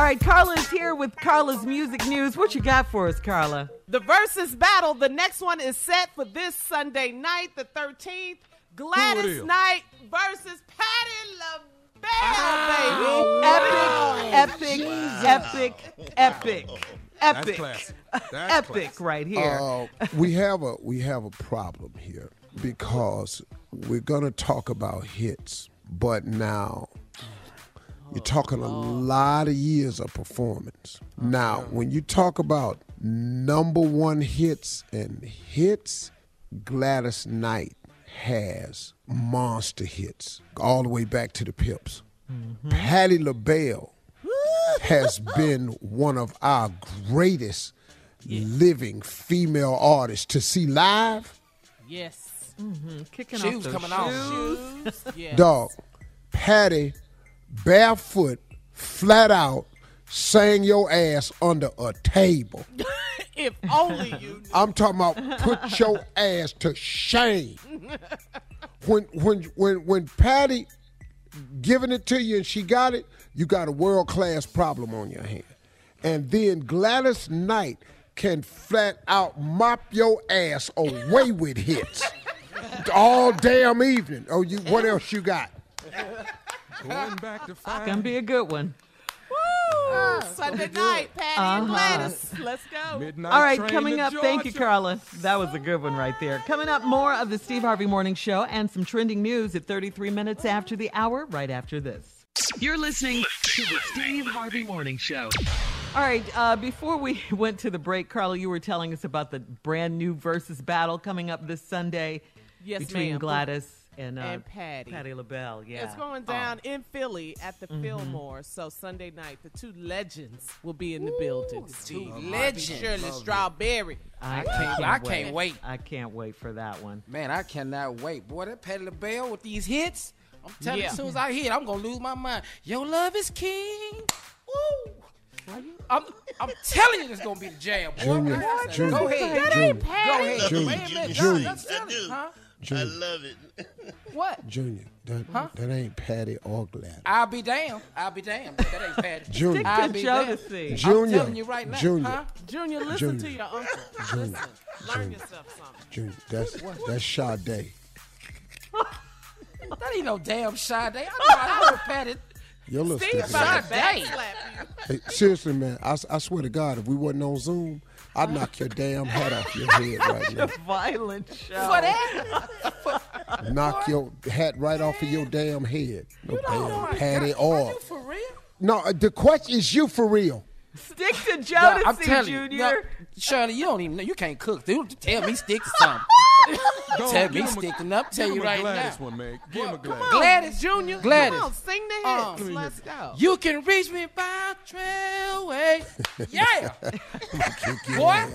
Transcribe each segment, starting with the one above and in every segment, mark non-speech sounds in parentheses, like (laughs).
All right, Carla is here with Carla's music news. What you got for us, Carla? The versus battle. The next one is set for this Sunday night, the 13th. Gladys Knight versus Patti LaBelle, Ah, baby. Epic, epic, epic, epic, classic. epic, That's epic classic. right here. Uh, we have a we have a problem here because we're gonna talk about hits, but now you're talking a lot of years of performance. Now, when you talk about number one hits and hits, Gladys Knight has monster hits all the way back to the Pips. Patti LaBelle (laughs) has been one of our greatest living female artists to see live. Yes. mhm Kicking Shoes off those coming off. shoes. (laughs) Yes. Dog, Patty, barefoot, flat out, sang your ass under a table. (laughs) If only you. I'm talking about put your ass to shame. When when when when Patty giving it to you and she got it, you got a world class problem on your hand. And then Gladys Knight can flat out mop your ass away with hits (laughs) all damn evening. Oh, you what else you got? Going back to five. Gonna be a good one. Woo! Sunday night, Patty and Uh-huh. Gladys. Let's go. Midnight All right, train coming to up, thank you, Georgia. Carla. That was a good one right there. Coming up, more of the Steve Harvey Morning Show and some trending news at 33 minutes after the hour, right after this. You're listening to the Steve Harvey Morning Show. All right, uh, before we (laughs) went to the break, Carla, you were telling us about the brand new versus battle coming up this Sunday Yes, between ma'am. Gladys and, uh, And Patty. Patty LaBelle. Yeah, It's going down in Philly at the Fillmore. So Sunday night, the two legends will be in the building. Steve, legends. Shirley Strawberry. I, can't- I can't wait. I can't wait for that one. Man, I cannot wait. Boy, that Patti LaBelle with these hits. I'm telling you, as soon as I hear it, I'm gonna lose my mind. Your love is king. Woo. I'm, I'm telling you, this gonna be the jam. Boy. Junior, Junior, Go ahead. Junior, Go ahead. Junior, Wait a minute. Junior. Let's tell it, huh? Junior, love it. What? Junior, that, that ain't Patty or Gladys. I'll be damned. I'll be damned. That ain't Patty. (laughs) Junior. I'll to be damned. Jodeci. I'm Junior, telling you right now. Junior. Huh? Junior, listen Junior. to your uncle. Junior. Listen. Learn Junior. yourself something. Junior, that's that's Sade. That ain't no damn Sade. I know I know Patty. Your little Steve stupid about ass. to backslap you. Hey, seriously, man, I, I swear to God, if we wasn't on Zoom, I'd knock your damn hat off your head right now. Violent show. For that? Knock your hat right off of your damn head. No damn Patty oil. For real? No, uh, the question is you for real. Stick to Nah, Jodeci, I'm telling you, Junior. nah, Shirley, you don't even know. You can't cook. Dude, tell me stick to something. Tell me stick to nothing. Tell you right now. one, man. Give him a Gladys. Gladys Junior. Gladys. Come on, sing the Uh, hits. Let's go. You can reach me by trailway. (laughs) Yeah. Kick your Boy. ass.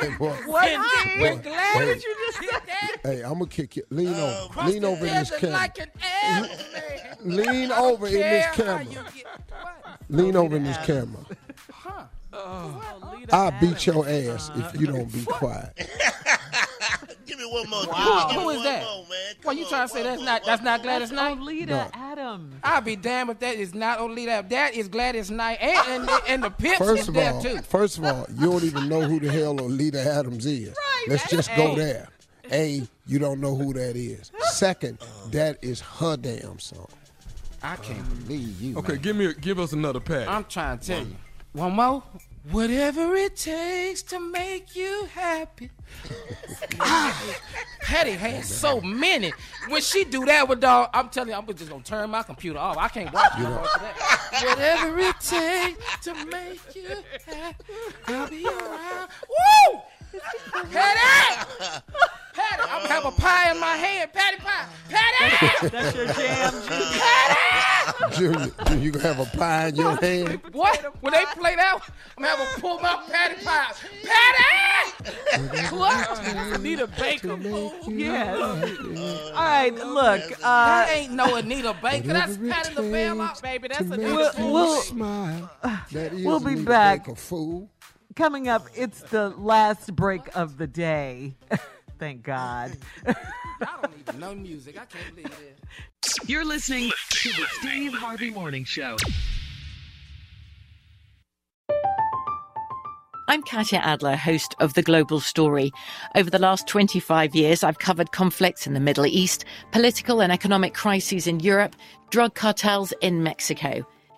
Hey, boy. What, When- Steve? when What Gladys did you just say? hit that Hey, I'm gonna kick you. Lean over. across Lean the over in this desert camera. like an airplane. Lean I don't over in this care how camera. you get- what? Lean over in this camera. I'll beat your ass if you don't be quiet. Give one more. Who, who is that? more, man. Well, you trying to say that's not that's not Gladys Knight? Olita Adams. I'll be damned if that is not Olita. That is Gladys Knight, and and, and the pimps First is of there all, too. first of all, you don't even know who the hell Olita Adams is. (laughs) Let's just go there. A, you don't know who that is. Second, (laughs) that is her damn song. I can't believe you. Okay, man. give me, give us another pack. I'm trying to tell you. One more. Whatever it takes to make you happy. (laughs) Ah, Patty has so many. When she do that with dog, I'm telling you, I'm just gonna turn my computer off. I can't watch you know. that. Whatever it takes to make you happy, I'll be around. Woo! Patty! Patty, I'm gonna have a pie in my hand. Patty pie. Patty! That's your jam, Junior. Patty! Junior, Junior, you gonna have a pie in your hand? What? When they play that, I'm gonna have a pull my patty pies. Patty! what? Anita Baker. Yes. All right, look. Uh, that ain't no Anita Baker. That's Patty LaBelle. Baby, that's a make new We'll- we'll- smile. That is we'll be Anita back. Baker, fool. coming up, it's the last break of the day. (laughs) Thank God. I don't even know music. I can't believe it. You're listening to the Steve Harvey Morning Show. I'm Katya Adler, host of The Global Story. Over the last 25 years, I've covered conflicts in the Middle East, political and economic crises in Europe, drug cartels in Mexico.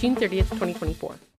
June 30th, 2024.